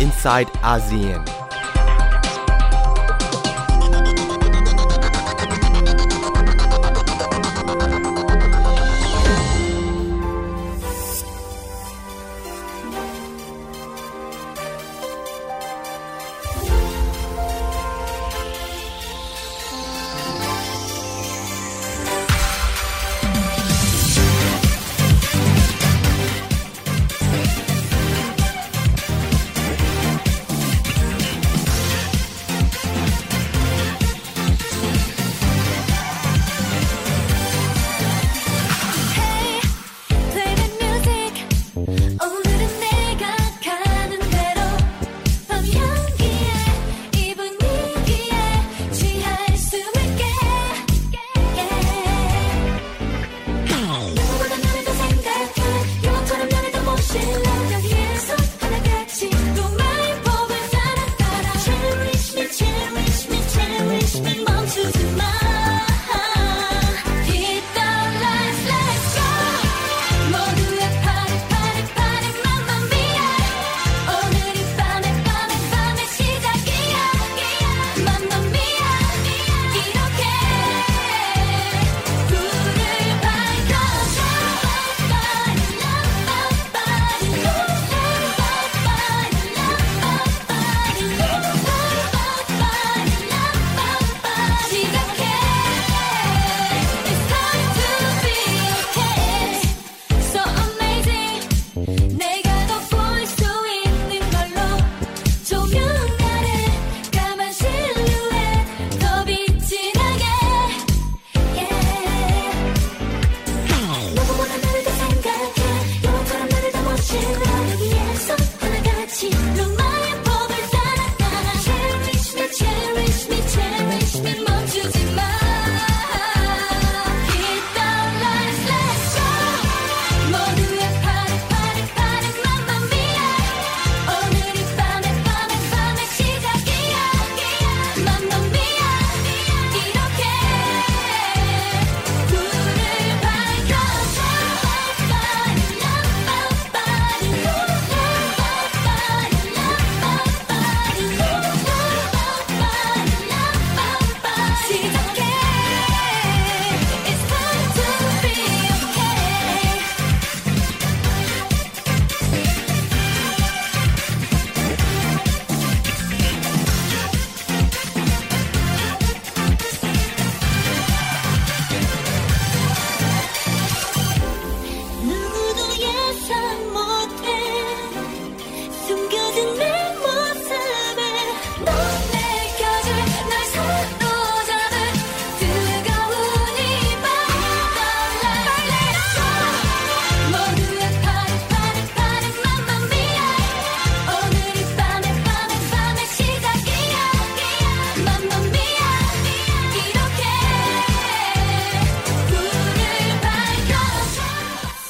inside ASEAN.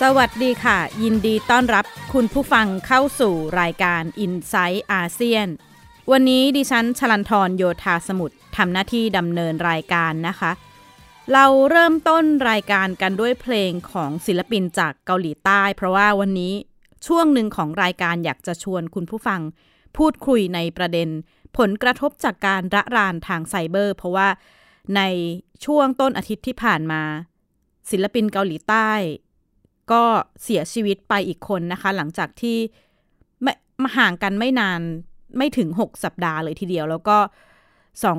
สวัสดีค่ะ ยินดีต้อนรับคุณผู้ฟังเข้าสู่รายการ i n s i ซต์อาเซียน วันนี้ดิฉันชลันทรโยธาสมุทรทำหน้าที่ดำเนินรายการนะคะ เราเริ่มต้นรายการกันด้วยเพลงของศิลปินจากเกาหลีใต้ เพราะว่าวันนี้ช่วงหนึ่งของรายการอยากจะชวนคุณผู้ฟัง พูดคุยในประเด็น ผลกระทบจากการระรานทางไซเบอร์ เพราะว่าในช่วงต้นอาทิตย์ที่ผ่านมา ศิลปินเกาหลีใต้ ก็เสียชีวิตไปอีกคนนะคะ หลังจากที่ไม่มาห่างกันไม่นานไม่ถึง 6 สัปดาห์เลยทีเดียว แล้วก็สอง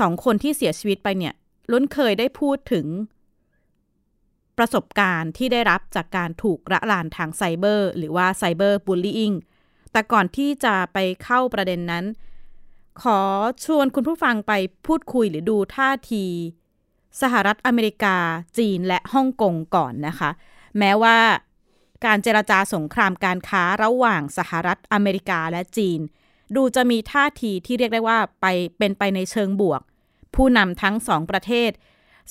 สองคนที่เสียชีวิตไปเนี่ยล้นเคยได้พูดถึงประสบการณ์ที่ได้รับจากการถูกระลานทางไซเบอร์หรือว่าไซเบอร์บูลลี่งแต่ก่อนที่จะไปเข้าประเด็นนั้น ขอชวนคุณผู้ฟังไปพูดคุยหรือดูท่าที สหรัฐอเมริกาจีนและฮ่องกงก่อนนะคะ แม้ว่าการเจรจาสงครามการค้าระหว่างสหรัฐอเมริกาและจีน ดูจะมีท่าทีที่เรียกได้ว่าไปเป็นไปในเชิงบวก ผู้นำทั้งสองประเทศ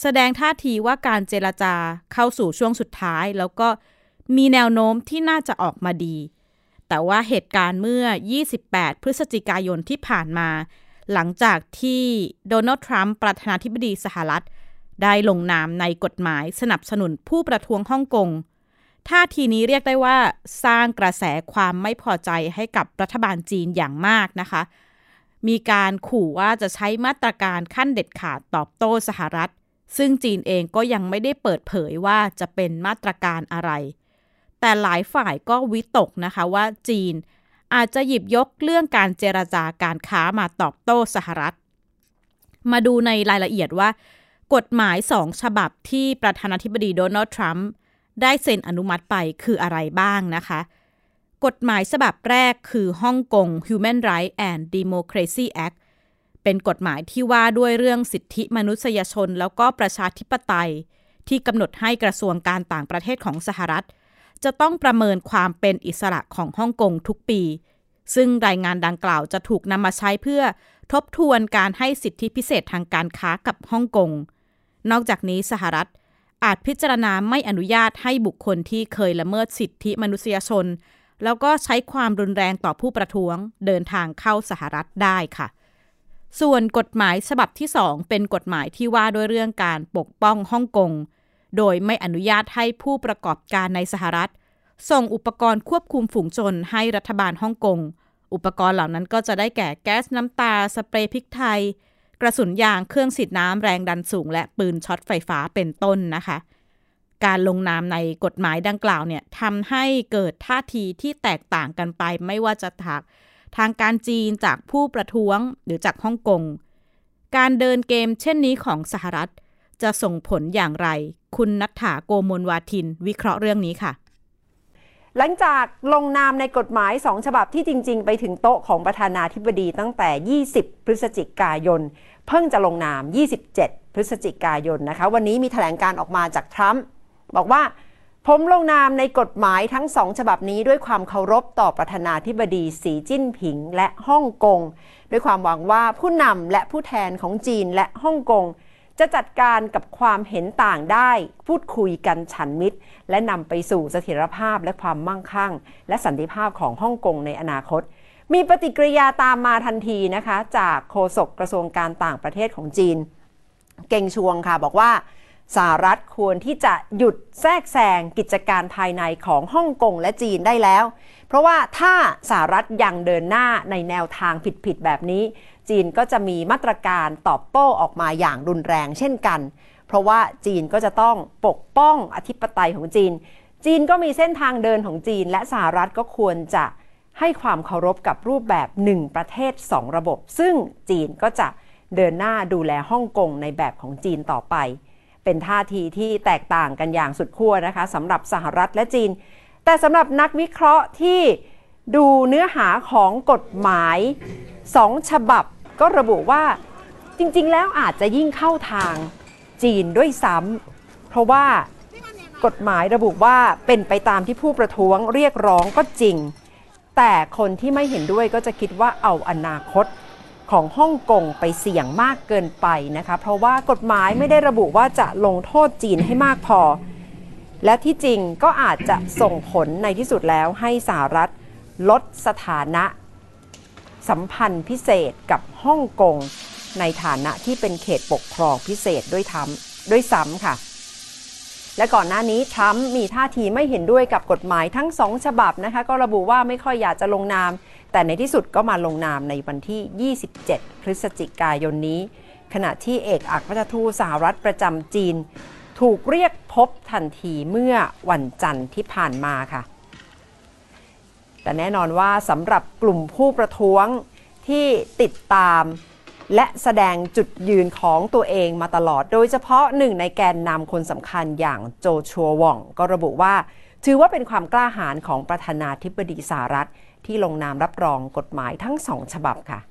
แสดงท่าทีว่าการเจรจาเข้าสู่ช่วงสุดท้าย แล้วก็มีแนวโน้มที่น่าจะออกมาดี แต่ว่าเหตุการณ์เมื่อ 28 พฤศจิกายนที่ผ่านมา หลังจากที่โดนัลด์ทรัมป์ประธานาธิบดีสหรัฐ ได้ลงนามในกฎหมายสนับสนุนผู้ประท้วงฮ่องกงท่าทีนี้เรียกได้ว่าสร้างกระแสความไม่พอใจให้กับรัฐบาลจีนอย่างมากนะคะ มีการขู่ว่าจะใช้มาตรการขั้นเด็ดขาดตอบโต้สหรัฐ ซึ่งจีนเองก็ยังไม่ได้เปิดเผยว่าจะเป็นมาตรการอะไร แต่หลายฝ่ายก็วิตกนะคะว่าจีนอาจจะหยิบยกเรื่องการเจรจาการค้ามาตอบโต้สหรัฐ มาดูในรายละเอียดว่า กฎหมายสองฉบับที่ประธานาธิบดีโดนัลด์ทรัมป์ได้เซ็นอนุมัติไปคืออะไรบ้างนะคะ กฎหมายฉบับแรกคือฮ่องกง Human Rights and Democracy Act เป็นกฎหมายที่ว่าด้วยเรื่องสิทธิมนุษยชน แล้วก็ประชาธิปไตย ที่กำหนดให้กระทรวงการต่างประเทศของสหรัฐ จะต้องประเมินความเป็นอิสระของฮ่องกงทุกปี ซึ่งรายงานดังกล่าวจะถูกนำมาใช้เพื่อทบทวนการให้สิทธิพิเศษทางการค้ากับฮ่องกง นอกจากนี้สหรัฐอาจพิจารณาไม่อนุญาตให้บุคคลที่เคยละเมิดสิทธิมนุษยชน แล้วก็ใช้ความรุนแรงต่อผู้ประท้วง เดินทางเข้าสหรัฐได้ค่ะ ส่วนกฎหมายฉบับที่ 2 เป็นกฎหมายที่ว่าด้วยเรื่องการปกป้องฮ่องกง โดยไม่อนุญาตให้ผู้ประกอบการในสหรัฐ ส่งอุปกรณ์ควบคุมฝูงชนให้รัฐบาลฮ่องกง อุปกรณ์เหล่านั้นก็จะได้แก่แก๊สน้ำตา สเปรย์พริกไทย กระสุนยางเครื่องฉีดน้ำแรงดันสูง และปืนช็อตไฟฟ้าเป็นต้นนะคะ การลงนามในกฎหมายดังกล่าวเนี่ยทำให้เกิดท่าทีที่แตกต่างกันไป ไม่ว่าจะทางทางการจีนจากผู้ประท้วงหรือจากฮ่องกงการเดินเกมเช่นนี้ของสหรัฐ จะส่งผลอย่างไร คุณนัฐถาโกมลวาทิน วิเคราะห์เรื่องนี้ค่ะ หลังจากลงนามในกฎหมาย2ฉบับที่จริง ๆ ไปถึงโต๊ะของประธานาธิบดีตั้งแต่ 20 พฤศจิกายน เพิ่งจะลงนาม 27 พฤศจิกายนนะคะ วันนี้มีแถลงการออกมาจากทรัมป์บอกว่าผมลงนามในกฎหมายทั้งสองฉบับนี้ด้วยความเคารพต่อประธานาธิบดีสีจิ้นผิงและฮ่องกง ด้วยความหวังว่าผู้นำและผู้แทนของจีนและฮ่องกง จะจัดการกับความเห็นต่างได้ พูดคุยกันฉันมิตร และนำไปสู่เสถียรภาพและความมั่งคั่ง และสันติภาพของฮ่องกงในอนาคต มีปฏิกิริยาตามมาทันทีนะคะ จากโฆษกกระทรวงการต่างประเทศของจีน เก่งชวงค่ะบอกว่าสหรัฐควรที่จะหยุดแทรกแซงกิจการภายในของฮ่องกงและจีนได้แล้ว เพราะว่าถ้าสหรัฐยังเดินหน้าในแนวทางผิดๆแบบนี้ จีนก็จะมีมาตรการตอบโต้ออกมาอย่างรุนแรงเช่นกัน เพราะว่าจีนก็จะต้องปกป้องอธิปไตยของจีน จีนก็มีเส้นทางเดินของจีน และสหรัฐก็ควรจะ ให้ความเคารพกับรูปแบบ 1 ประเทศ 2 ระบบ ซึ่งจีนก็จะเดินหน้าดูแลฮ่องกงในแบบของจีนต่อไป เป็นท่าทีที่แตกต่างกันอย่างสุดขั้วนะคะสำหรับสหรัฐและจีน แต่สำหรับนักวิเคราะห์ที่ดูเนื้อหาของกฎหมายสองฉบับก็ระบุว่าจริงๆ แล้วอาจจะยิ่งเข้าทางจีนด้วยซ้ำเพราะว่ากฎหมายระบุว่าเป็นไปตามที่ผู้ประท้วงเรียกร้องก็จริง แต่คนที่ไม่เห็นด้วยก็จะคิดว่าเอาอนาคตของฮ่องกงไปเสี่ยงมากเกินไปนะคะ เพราะว่ากฎหมายไม่ได้ระบุว่าจะลงโทษจีนให้มากพอ และที่จริงก็อาจจะส่งผลในที่สุดแล้วให้สหรัฐลดสถานะ สัมพันธ์พิเศษกับฮ่องกงในฐานะที่เป็นเขตปกครองพิเศษด้วยทำด้วยซ้ำค่ะ และก่อนหน้านี้ทรัมป์มีท่าทีไม่เห็นด้วยกับกฎหมายทั้งสองฉบับนะคะ ก็ระบุว่าไม่ค่อยอยากจะลงนาม แต่ในที่สุดก็มาลงนามในวันที่ 27 พฤศจิกายนนี้ ขณะที่เอกอัครราชทูตสหรัฐประจำจีน ถูกเรียกพบทันทีเมื่อวันจันทร์ที่ผ่านมาค่ะแต่แน่นอนว่าสำหรับกลุ่มผู้ประท้วงที่ติดตาม และแสดงจุดยืนของตัวเองมาตลอด โดยเฉพาะหนึ่งในแกนนำคนสำคัญอย่างโจชัวว่อง ก็ระบุว่า ถือว่าเป็นความกล้าหาญของประธานาธิบดีสหรัฐ ที่ลงนามรับรองกฎหมายทั้งสองฉบับค่ะ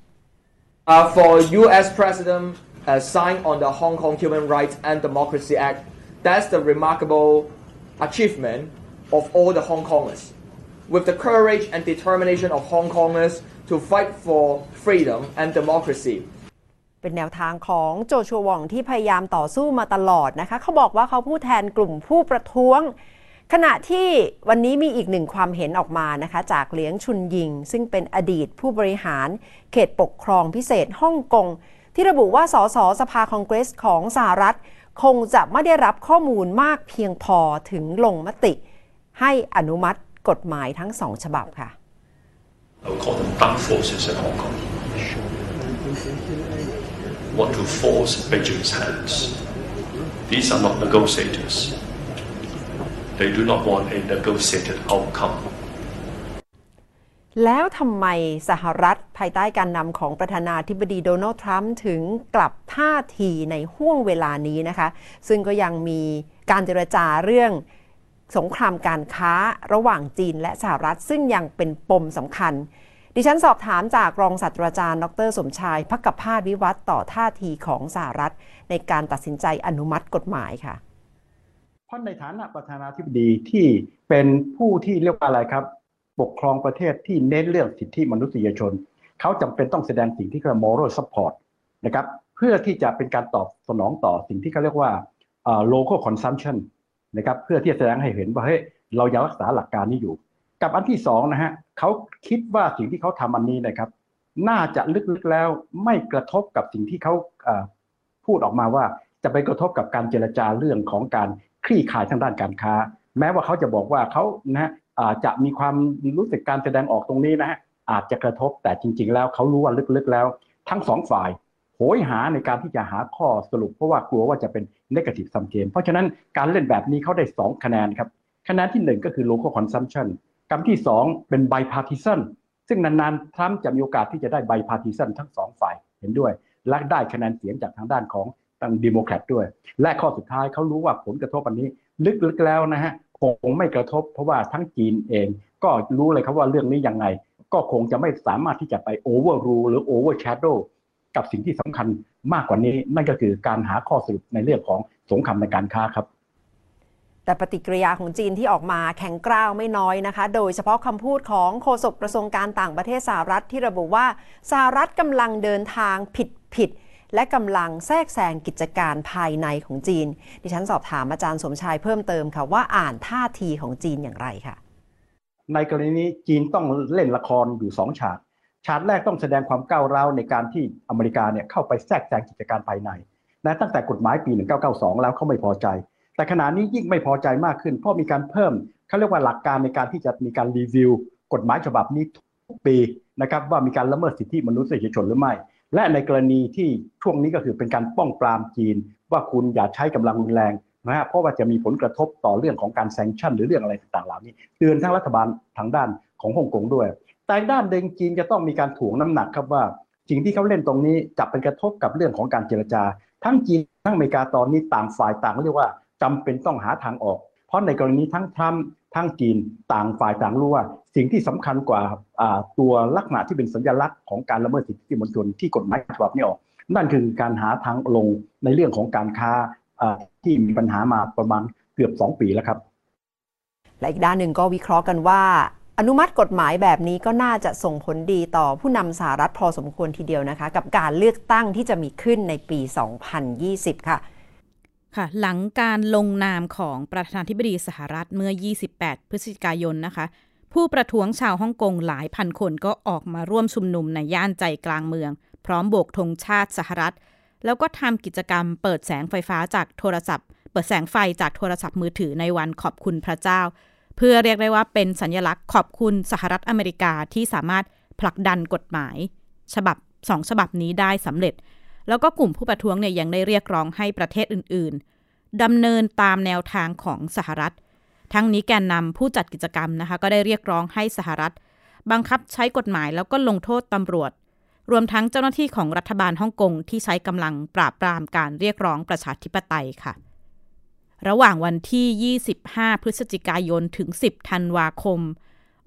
Uh, for U.S. President uh, signed on the Hong Kong Human Rights and Democracy Act, that's the remarkable achievement of all the Hong Kongers. With the courage and determination of Hong Kongers to fight for freedom and democracy, เป็นแนวทางของโจชัววองที่พยายามต่อสู้มาตลอดนะคะ เขาบอกว่าเขาผู้แทนกลุ่มผู้ประท้วง ขณะที่วันนี้มีอีกหนึ่งความเห็นออกมานะคะ จากเหลียงชุนยิง ซึ่งเป็นอดีตผู้บริหาร เขตปกครองพิเศษฮ่องกงที่ระบุว่าสสสภาคองเกรสของสหรัฐ คงจะไม่ได้รับข้อมูลมากเพียงพอถึงลงมติ ให้อนุมัติกฎหมายทั้งสองฉบับค่ะ want to force Beijing's hands. These are not negotiators. They do not want a negotiated outcome. แล้วทำไมสหรัฐภายใต้การนำของประธานาธิบดีโดนัลด์ทรัมป์ถึงกลับท่าทีในห่วงเวลานี้นะคะ ซึ่งก็ยังมีการเจรจาเรื่องสงครามการค้าระหว่างจีนและสหรัฐ ซึ่งยังเป็นปมสำคัญ ดิฉันสอบถามจากรองศาสตราจารย์ ดร สมชายพักกพาสวิวัฒน์ต่อท่าทีของสหรัฐ ในการตัดสินใจอนุมัติกฎหมายค่ะเพราะในฐานะประธานาธิบดีที่เป็นผู้ที่เรียกว่าอะไรครับ ปกครองประเทศที่เน้นเรื่องสิทธิมนุษยชน เขาจำเป็นต้องแสดงสิ่งที่เรียกว่า moral support นะครับเพื่อที่จะเป็นการตอบสนองต่อสิ่งที่เขาเรียกว่า local consumption นะครับเพื่อที่จะแสดงให้เห็นว่าเฮ้ยเรายังรักษาหลักการนี้อยู่ กับอันที่สองนะฮะ เขาคิดว่าสิ่งที่เขาทำอันนี้นะครับ น่าจะลึกๆแล้วไม่กระทบกับสิ่งที่เขาพูดออกมาว่า จะไปกระทบกับการเจรจาเรื่องของการคลี่คลายทางด้านการค้า แม้ว่าเขาจะบอกว่าเขานะจะมีความรู้สึกการแสดงออกตรงนี้นะฮะอาจจะกระทบแต่จริง ๆ แล้วเขารู้ว่าลึกๆแล้ว ทั้งสองฝ่ายโหยหาในการที่จะหาข้อสรุปเพราะว่ากลัวว่าจะเป็น negative sum game เพราะฉะนั้นการเล่นแบบนี้เขาได้ 2 คะแนนครับคะแนนทีหนึ่1 ก็คือ local consumption คำที่ 2 เป็น bipartisan ซึ่งนานๆทรัมป์จะมีโอกาสที่จะได้ bipartisan ทั้งสองฝ่ายเห็นด้วยและได้คะแนนเสียงจากทางด้านของทางดิโมแครตด้วย และข้อสุดท้ายเขารู้ว่าผลกระทบอันนี้ ลึกๆแล้วนะฮะคงไม่กระทบ เพราะว่าทั้งจีนเอง ก็รู้เลยครับว่าเรื่องนี้ยังไง ก็คงจะไม่สามารถที่จะไป overrule หรือ overshadow กับสิ่งที่สำคัญมากกว่านี้ นั่นก็คือการหาข้อสรุปในเรื่องของสงครามในการค้าครับ แต่ปฏิกิริยาของจีนที่ออกมาแข็งกร้าวไม่น้อยนะคะ โดยเฉพาะคำพูดของโฆษกกระทรวงการต่างประเทศสหรัฐที่ระบุว่าสหรัฐกำลังเดินทางผิดผิดและกำลังแทรกแซงกิจการภายในของจีน ดิฉันสอบถามอาจารย์สมชายเพิ่มเติมค่ะว่าอ่านท่าทีของจีนอย่างไรค่ะ ในกรณีนี้จีนต้องเล่นละครอยู่สองฉาก ฉากแรกต้องแสดงความก้าวร้าวในการที่อเมริกาเนี่ยเข้าไปแทรกแซงกิจการภายในนะตั้งแต่กฎหมายปี 1992 แล้วเขาไม่พอใจ แต่ขณะนี้ยิ่งไม่พอใจมากขึ้น เพราะมีการเพิ่มเขาเรียกว่าหลักการในการที่จะมีการรีวิว กฎหมายฉบับนี้ทุกปีนะครับว่ามีการละเมิดสิทธิมนุษยชนหรือไม่ และในกรณีที่ช่วงนี้ก็คือเป็นการป้องปรามจีน ว่าคุณอย่าใช้กำลังรุนแรงนะฮะเพราะว่าจะมีผลกระทบต่อเรื่องของการแซงชั่นหรือเรื่องอะไรต่างๆเหล่านี้เตือนทั้งรัฐบาลทางด้านของฮ่องกงด้วย แต่ด้านเดงจีนจะต้องมีการถ่วงน้ำหนักครับว่าสิ่งที่เขาเล่นตรงนี้จะเป็นกระทบกับเรื่องของการเจรจา ทั้งจีนทั้งอเมริกาตอนนี้ต่างฝ่ายต่างเรียกว่า จำเป็นต้องหาทางออก เพราะในกรณีทั้งทรัมป์ทั้งจีนต่างฝ่ายต่างรู้ว่า สิ่งที่สำคัญกว่าตัวลักษณะที่เป็นสัญลักษณ์ของการละเมิดสิทธิมนุษยชนที่กฎหมายฉบับนี้ออก นั่นคือการหาทางลงในเรื่องของการค้าอ่าที่มีปัญหามาประมาณเกือบ 2 ปีแล้วครับ และอีกด้านหนึ่งก็วิเคราะห์กันว่า อนุมัติกฎหมายแบบนี้ก็น่าจะส่งผลดีต่อผู้นำสหรัฐพอสมควรทีเดียวนะคะ กับการเลือกตั้งที่จะมีขึ้นในปี 2020 ค่ะ ค่ะหลังการลงนามของประธานาธิบดีสหรัฐเมื่อ 28 พฤศจิกายนนะคะ ผู้ประท้วงชาวฮ่องกงหลายพันคนก็ออกมาร่วมชุมนุมในย่านใจกลางเมือง พร้อมโบกธงชาติสหรัฐ แล้วก็ทำกิจกรรมเปิดแสงไฟฟ้าจากโทรศัพท์ เปิดแสงไฟจากโทรศัพท์มือถือในวันขอบคุณพระเจ้า เพื่อเรียกได้ว่าเป็นสัญลักษณ์ขอบคุณสหรัฐอเมริกาที่สามารถผลักดันกฎหมาย ฉบับสองฉบับนี้ได้สำเร็จ แล้วก็กลุ่มผู้ประท้วงเนี่ยยังได้เรียกร้องให้ประเทศอื่นๆดำเนินตามแนวทางของสหรัฐ ทั้งนี้แกนนำผู้จัดกิจกรรมนะคะ ก็ได้เรียกร้องให้สหรัฐ บังคับใช้กฎหมายแล้วก็ลงโทษตำรวจ รวมทั้งเจ้าหน้าที่ของรัฐบาลฮ่องกงที่ใช้กำลังปราบปรามการเรียกร้องประชาธิปไตยค่ะ ระหว่างวันที่ 25 พฤศจิกายนถึง 10 ธันวาคม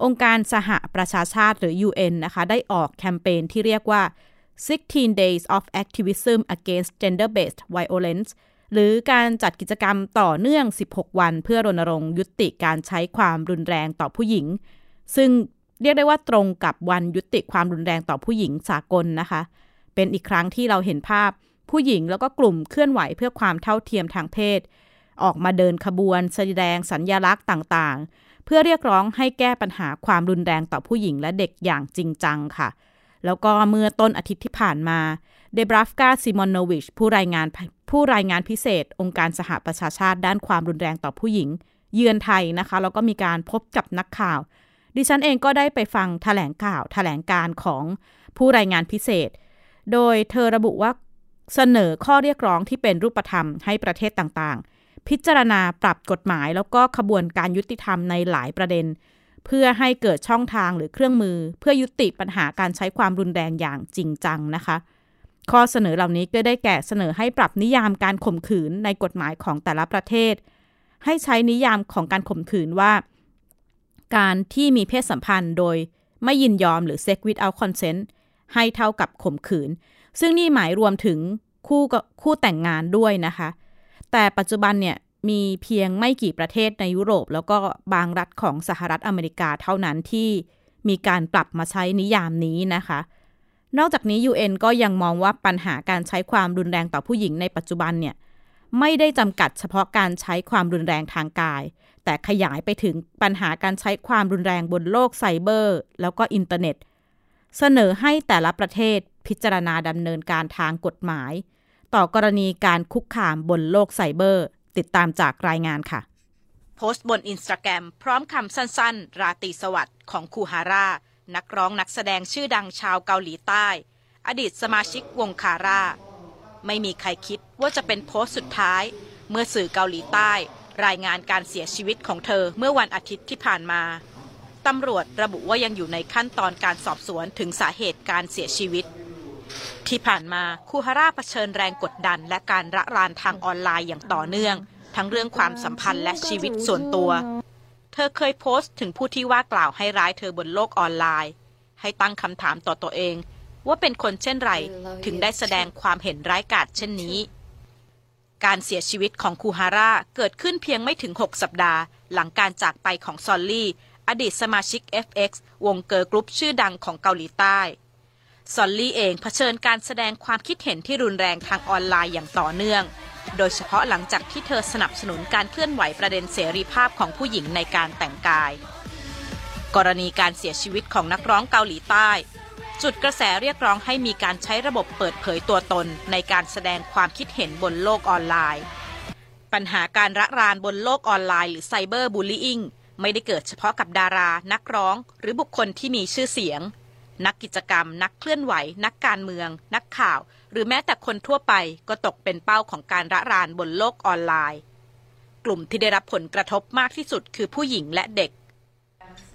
องค์การสหประชาชาติหรือ UN นะคะ ได้ออกแคมเปญที่เรียกว่า 16 Days of Activism Against Gender-Based Violence หรือการจัดกิจกรรมต่อเนื่อง 16 วัน เพื่อรณรงค์ยุติการใช้ความรุนแรงต่อผู้หญิง ซึ่งเรียกได้ว่าตรงกับวันยุติความรุนแรงต่อผู้หญิงสากลนะคะ เป็นอีกครั้งที่เราเห็นภาพผู้หญิงแล้วก็กลุ่มเคลื่อนไหวเพื่อความเท่าเทียมทางเพศ ออกมาเดินขบวนแสดงสัญญลักษณ์ต่างๆ เพื่อเรียกร้องให้แก้ปัญหาความรุนแรงต่อผู้หญิงและเด็กอย่างจริงจังค่ะ แล้วก็เมื่อต้นอาทิตย์ที่ผ่านมาเดบราฟกาซิมอนโนวิชผู้รายงานผู้รายงานพิเศษ องค์การสหประชาชาติด้านความรุนแรงต่อผู้หญิง เยือนไทยนะคะแล้วก็มีการพบกับนักข่าว ดิฉันเองก็ได้ไปฟังแถลงข่าวแถลงการของผู้รายงานพิเศษ โดยเธอระบุว่าเสนอข้อเรียกร้องที่เป็นรูปธรรมให้ประเทศต่างๆ พิจารณาปรับกฎหมายแล้วก็ขบวนการยุติธรรมในหลายประเด็น เพื่อให้เกิดช่องทางหรือเครื่องมือ เพื่อยุติปัญหาการใช้ความรุนแรงอย่างจริงจังนะคะ ข้อเสนอเหล่านี้ก็ได้แก่เสนอให้ปรับนิยามการข่มขืนในกฎหมายของแต่ละประเทศ ให้ใช้นิยามของการข่มขืนว่า การที่มีเพศสัมพันธ์โดยไม่ยินยอมหรือ sex without consent ให้เท่ากับข่มขืน ซึ่งนี่หมายรวมถึงคู่กับคู่แต่งงานด้วยนะคะ แต่ปัจจุบันเนี่ย มีเพียงไม่กี่ประเทศในยุโรป แล้วก็บางรัฐของสหรัฐอเมริกาเท่านั้นที่มีการปรับมาใช้นิยามนี้นะคะ นอกจากนี้ UN ก็ยังมองว่าปัญหาการใช้ความรุนแรงต่อผู้หญิงในปัจจุบันเนี่ยไม่ได้จำกัดเฉพาะการใช้ความรุนแรงทางกาย แต่ขยายไปถึงปัญหาการใช้ความรุนแรงบนโลกไซเบอร์ แล้วก็อินเทอร์เน็ต เสนอให้แต่ละประเทศพิจารณาดำเนินการทางกฎหมาย ต่อกรณีการคุกคามบนโลกไซเบอร์ ติดตามจากรายงานค่ะ โพสต์บนอินสตาแกรมพร้อมคำสั้นๆ ราตรีสวัสดิ์ของคูฮาร่านักร้องนักแสดงชื่อดังชาวเกาหลีใต้ อดีตสมาชิกวงคาร่า ไม่มีใครคิดว่าจะเป็นโพสต์สุดท้าย เมื่อสื่อเกาหลีใต้ รายงานการเสียชีวิตของเธอเมื่อวันอาทิตย์ที่ผ่านมาตำรวจระบุว่ายังอยู่ในขั้นตอนการสอบสวนถึงสาเหตุการเสียชีวิต ที่ผ่านมาคูฮาร่าเผชิญแรงกดดัน และการระรานทางออนไลน์อย่างต่อเนื่อง ทั้งเรื่องความสัมพันธ์และชีวิตส่วนตัว เธอเคยโพสต์ถึงผู้ที่ว่ากล่าวให้ร้ายเธอบนโลกออนไลน์ ให้ตั้งคำถามต่อตัวเอง ว่าเป็นคนเช่นไร ถึงได้แสดงความเห็นร้ายกาจเช่นนี้ การเสียชีวิตของคูฮาร่าเกิดขึ้นเพียงไม่ถึง 6 สัปดาห์ หลังการจากไปของซอลลี่ อดีตสมาชิก FX วงเกิร์ลกรุ๊ปชื่อดังของเกาหลีใต้ ซอลลี่เองเผชิญการแสดงความคิดเห็นที่รุนแรงทางออนไลน์อย่างต่อเนื่อง โดยเฉพาะหลังจากที่เธอสนับสนุนการเคลื่อนไหวประเด็นเสรีภาพของผู้หญิงในการแต่งกาย กรณีการเสียชีวิตของนักร้องเกาหลีใต้ จุดกระแสเรียกร้องให้มีการใช้ระบบเปิดเผยตัวตนในการแสดงความคิดเห็นบนโลกออนไลน์ ปัญหาการระรานบนโลกออนไลน์หรือไซเบอร์บูลลี่อิงไม่ได้เกิดเฉพาะกับดารา นักร้อง หรือบุคคลที่มีชื่อเสียง นักกิจกรรม นักเคลื่อนไหว นักการเมือง นักข่าว หรือแม้แต่คนทั่วไปก็ตกเป็นเป้าของการระรานบนโลกออนไลน์ กลุ่มที่ได้รับผลกระทบมากที่สุดคือผู้หญิงและเด็ก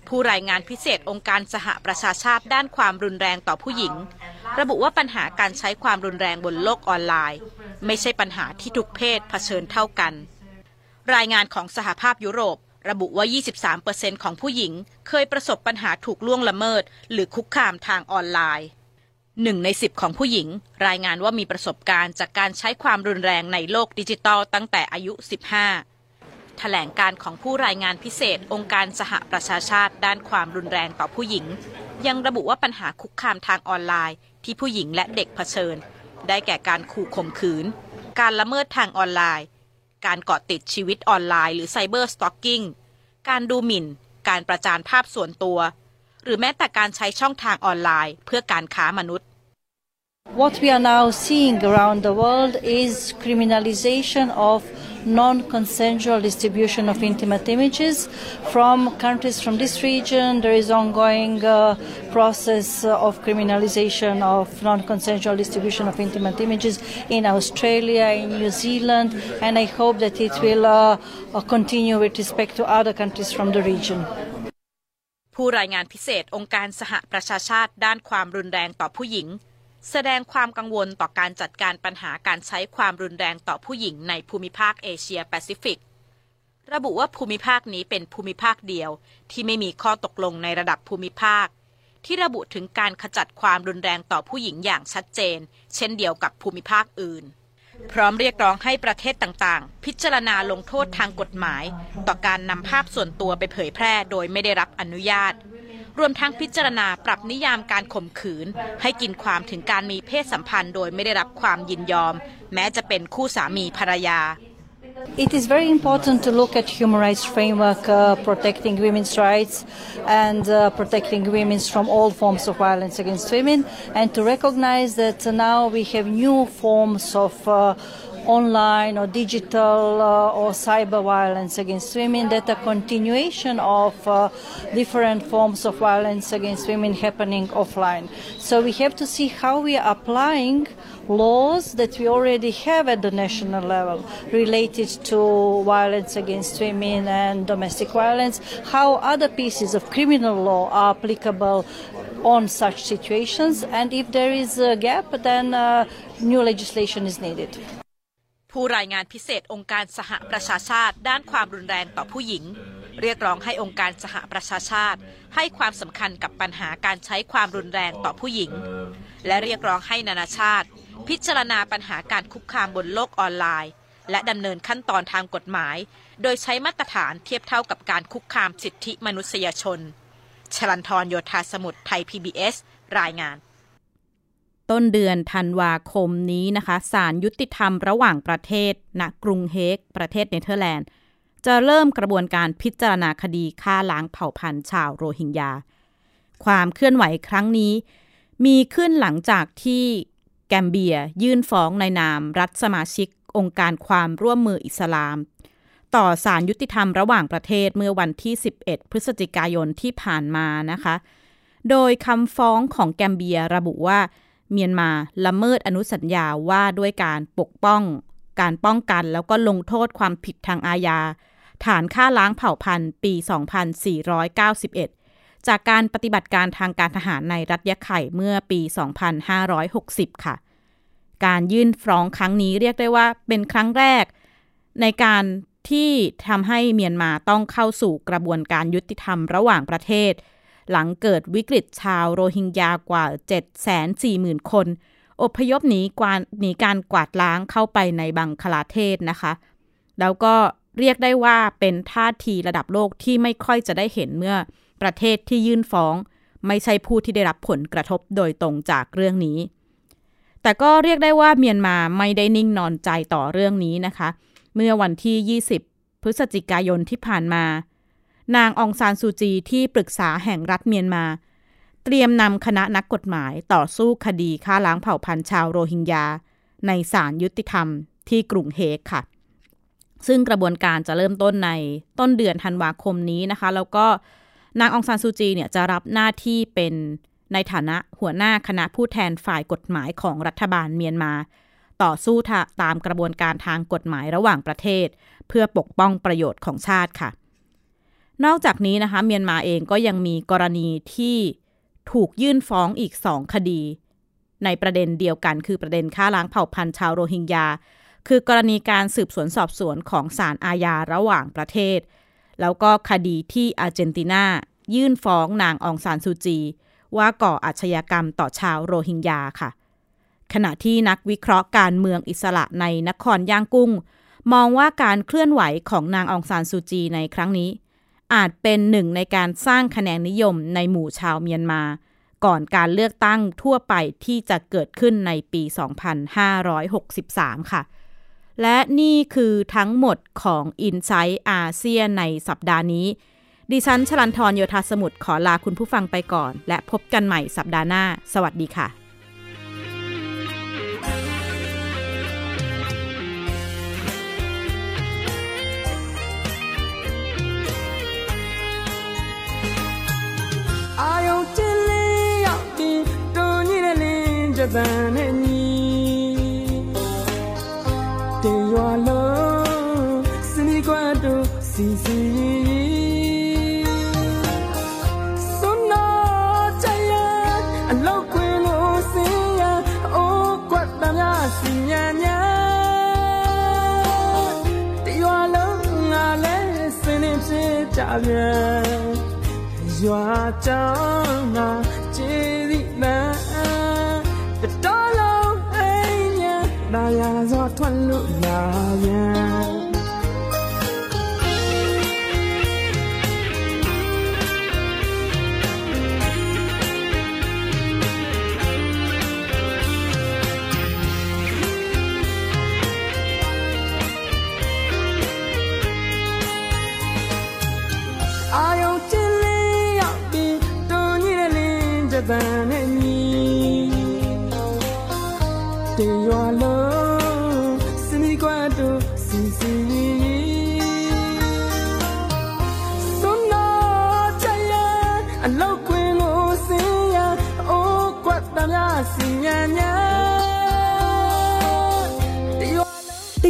ผู้รายงานพิเศษองค์การสหประชาชาติด้านความรุนแรงต่อผู้หญิง ระบุว่าปัญหาการใช้ความรุนแรงบนโลกออนไลน์ ไม่ใช่ปัญหาที่ทุกเพศเผชิญเท่ากัน รายงานของสหภาพยุโรป ระบุว่า 23%ของผู้หญิงเคยประสบปัญหาถูกล่วงละเมิด หรือคุกคามทางออนไลน์หนึ่งในสิบของผู้หญิง รายงานว่ามีประสบการณ์จากการใช้ความรุนแรงในโลกดิจิทัลตั้งแต่อายุ 15 แถลงการของผู้รายงานพิเศษองค์การสหประชาชาติด้านความรุนแรงต่อผู้หญิง ยังระบุว่าปัญหาคุกคามทางออนไลน์ ที่ผู้หญิงและเด็กเผชิญ ได้แก่การขู่ข่มขืน การละเมิดทางออนไลน์ การเกาะติดชีวิตออนไลน์หรือ cyberstalking การดูหมิ่น การประจานภาพส่วนตัว หรือแม้แต่การใช้ช่องทางออนไลน์ เพื่อการค้ามนุษย์ What we are now seeing around the world is criminalization of non-consensual distribution of intimate images from countries from this region. There is ongoing uh, process of criminalization of non-consensual distribution of intimate images in Australia, in New Zealand, and I hope that it will uh, uh, continue with respect to other countries from the region. ผู้รายงานพิเศษองค์การสหประชาชาติด้านความรุนแรงต่อผู้หญิง แสดงความกังวลต่อการจัดการปัญหาการใช้ความรุนแรงต่อผู้หญิงในภูมิภาคเอเชียแปซิฟิก ระบุว่าภูมิภาคนี้เป็นภูมิภาคเดียว ที่ไม่มีข้อตกลงในระดับภูมิภาค ที่ระบุถึงการขจัดความรุนแรงต่อผู้หญิงอย่างชัดเจน เช่นเดียวกับภูมิภาคอื่น พร้อมเรียกร้องให้ประเทศต่างๆ พิจารณาลงโทษทางกฎหมาย ต่อการนำภาพส่วนตัวไปเผยแพร่โดยไม่ได้รับอนุญาต รวมทั้งพิจารณาปรับนิยามการข่มขืน ให้กินความถึงการมีเพศสัมพันธ์โดยไม่ได้รับความยินยอม แม้จะเป็นคู่สามีภรรยา It is very important to look at human rights framework uh, protecting women's rights and uh, protecting women from all forms of violence against women and to recognize that now we have new forms of uh, online or digital uh, or cyber violence against women that a continuation of uh, different forms of violence against women happening offline. So we have to see how we are applying laws that we already have at the national level related to violence against women and domestic violence, how other pieces of criminal law are applicable on such situations, and if there is a gap, then uh, new legislation is needed. ผู้รายงานพิเศษองค์การสหประชาชาติ ด้านความรุนแรงต่อผู้หญิง เรียกร้องให้องค์การสหประชาชาติ ให้ความสำคัญกับปัญหาการใช้ความรุนแรงต่อผู้หญิง และเรียกร้องให้นานาชาติ พิจารณาปัญหาการคุกคามบนโลกออนไลน์ และดำเนินขั้นตอนทางกฎหมาย โดยใช้มาตรฐานเทียบเท่ากับการคุกคามสิทธิมนุษยชนชลันทรโยธาสมุทรไทย PBS รายงาน ต้นเดือนธันวาคมนี้นะคะศาลยุติธรรมระหว่างประเทศณกรุงเฮก ประเทศเนเธอร์แลนด์ จะเริ่มกระบวนการพิจารณาคดีฆ่าล้างเผ่าพันธุ์ชาวโรฮิงญา ความเคลื่อนไหวครั้งนี้ มีขึ้นหลังจากที่แกมเบียยื่นฟ้องในนามรัฐสมาชิกองค์การความร่วมมืออิสลาม ต่อศาลยุติธรรมระหว่างประเทศเมื่อวันที่ 11 พฤศจิกายนที่ผ่านมานะคะ โดยคำฟ้องของแกมเบียระบุว่า เมียนมาละเมิดอนุสัญญาว่าด้วยการปกป้อง การป้องกันแล้วก็ลงโทษความผิดทางอาญา ฐานฆ่าล้างเผ่าพันธุ์ปี 2491 จากการปฏิบัติการทางการทหารในรัฐยะไข่เมื่อปี 2560 ค่ะ การยื่นฟ้องครั้งนี้เรียกได้ว่าเป็นครั้งแรก ในการที่ทำให้เมียนมาต้องเข้าสู่กระบวนการยุติธรรมระหว่างประเทศ หลังเกิดวิกฤตชาวโรฮิงญากว่า 740,000 คน อพยพหนีกวาหนีการกวาดล้างเข้าไปในบังคลาเทศนะคะ แล้วก็เรียกได้ว่าเป็นท่าทีระดับโลกที่ไม่ค่อยจะได้เห็นเมื่อประเทศที่ยื่นฟ้อง ไม่ใช่ผู้ที่ได้รับผลกระทบโดยตรงจากเรื่องนี้ แต่ก็เรียกได้ว่าเมียนมาไม่ได้นิ่งนอนใจต่อเรื่องนี้นะคะ เมื่อวันที่ 20 พฤศจิกายนที่ผ่านมา นางองซานซูจีที่ปรึกษาแห่งรัฐเมียนมา เตรียมนำคณะนักกฎหมายต่อสู้คดีฆ่าล้างเผ่าพันธุ์ชาวโรฮิงญา ในศาลยุติธรรมที่กรุงเฮกค่ะ ซึ่งกระบวนการจะเริ่มต้นในต้นเดือนธันวาคมนี้นะคะ แล้วก็นางองซานซูจีเนี่ยจะรับหน้าที่เป็นในฐานะหัวหน้าคณะผู้แทนฝ่ายกฎหมายของรัฐบาลเมียนมา ต่อสู้ตามกระบวนการทางกฎหมายระหว่างประเทศ เพื่อปกป้องประโยชน์ของชาติค่ะ นอกจากนี้นะคะ เมียนมาเองก็ยังมีกรณีที่ถูกยื่นฟ้องอีกสองคดี ในประเด็นเดียวกันคือประเด็นฆ่าล้างเผ่าพันธุ์ชาวโรฮิงญา คือกรณีการสืบสวนสอบสวนของศาลอาญาระหว่างประเทศ แล้วก็คดีที่อาร์เจนตินายื่นฟ้องนางองซานซูจี ว่าก่ออาชญากรรมต่อชาวโรฮิงญาค่ะ ขณะที่นักวิเคราะห์การเมืองอิสระในนครย่างกุ้ง มองว่าการเคลื่อนไหวของนางองซานซูจีในครั้งนี้ อาจเป็นหนึ่งในการสร้างคะแนนนิยมในหมู่ชาวเมียนมา ก่อนการเลือกตั้งทั่วไปที่จะเกิดขึ้นในปี 2563 ค่ะ และนี่คือทั้งหมดของ i n s i ซต์อาเซียนในสัปดาห์นี้ ดิฉันชลันทรโยธาสมุทรขอลาคุณผู้ฟังไปก่อน และพบกันใหม่สัปดาห์หน้า สวัสดีค่ะ အာယုံကျင်းလေးရောက်ပြီးတွန်ကြီးတဲ့လင်းကြပန်နဲ့ညီတေရွာလုံးစနီကွတ်တို့စီစီစွန်းနာချရအလောက်ခွေလို့စင်ရအိုးကွက်တမ်းများစီညာညာတေရွာလုံးငါလဲစင်းနေဖြစ်ကြပြန် your dark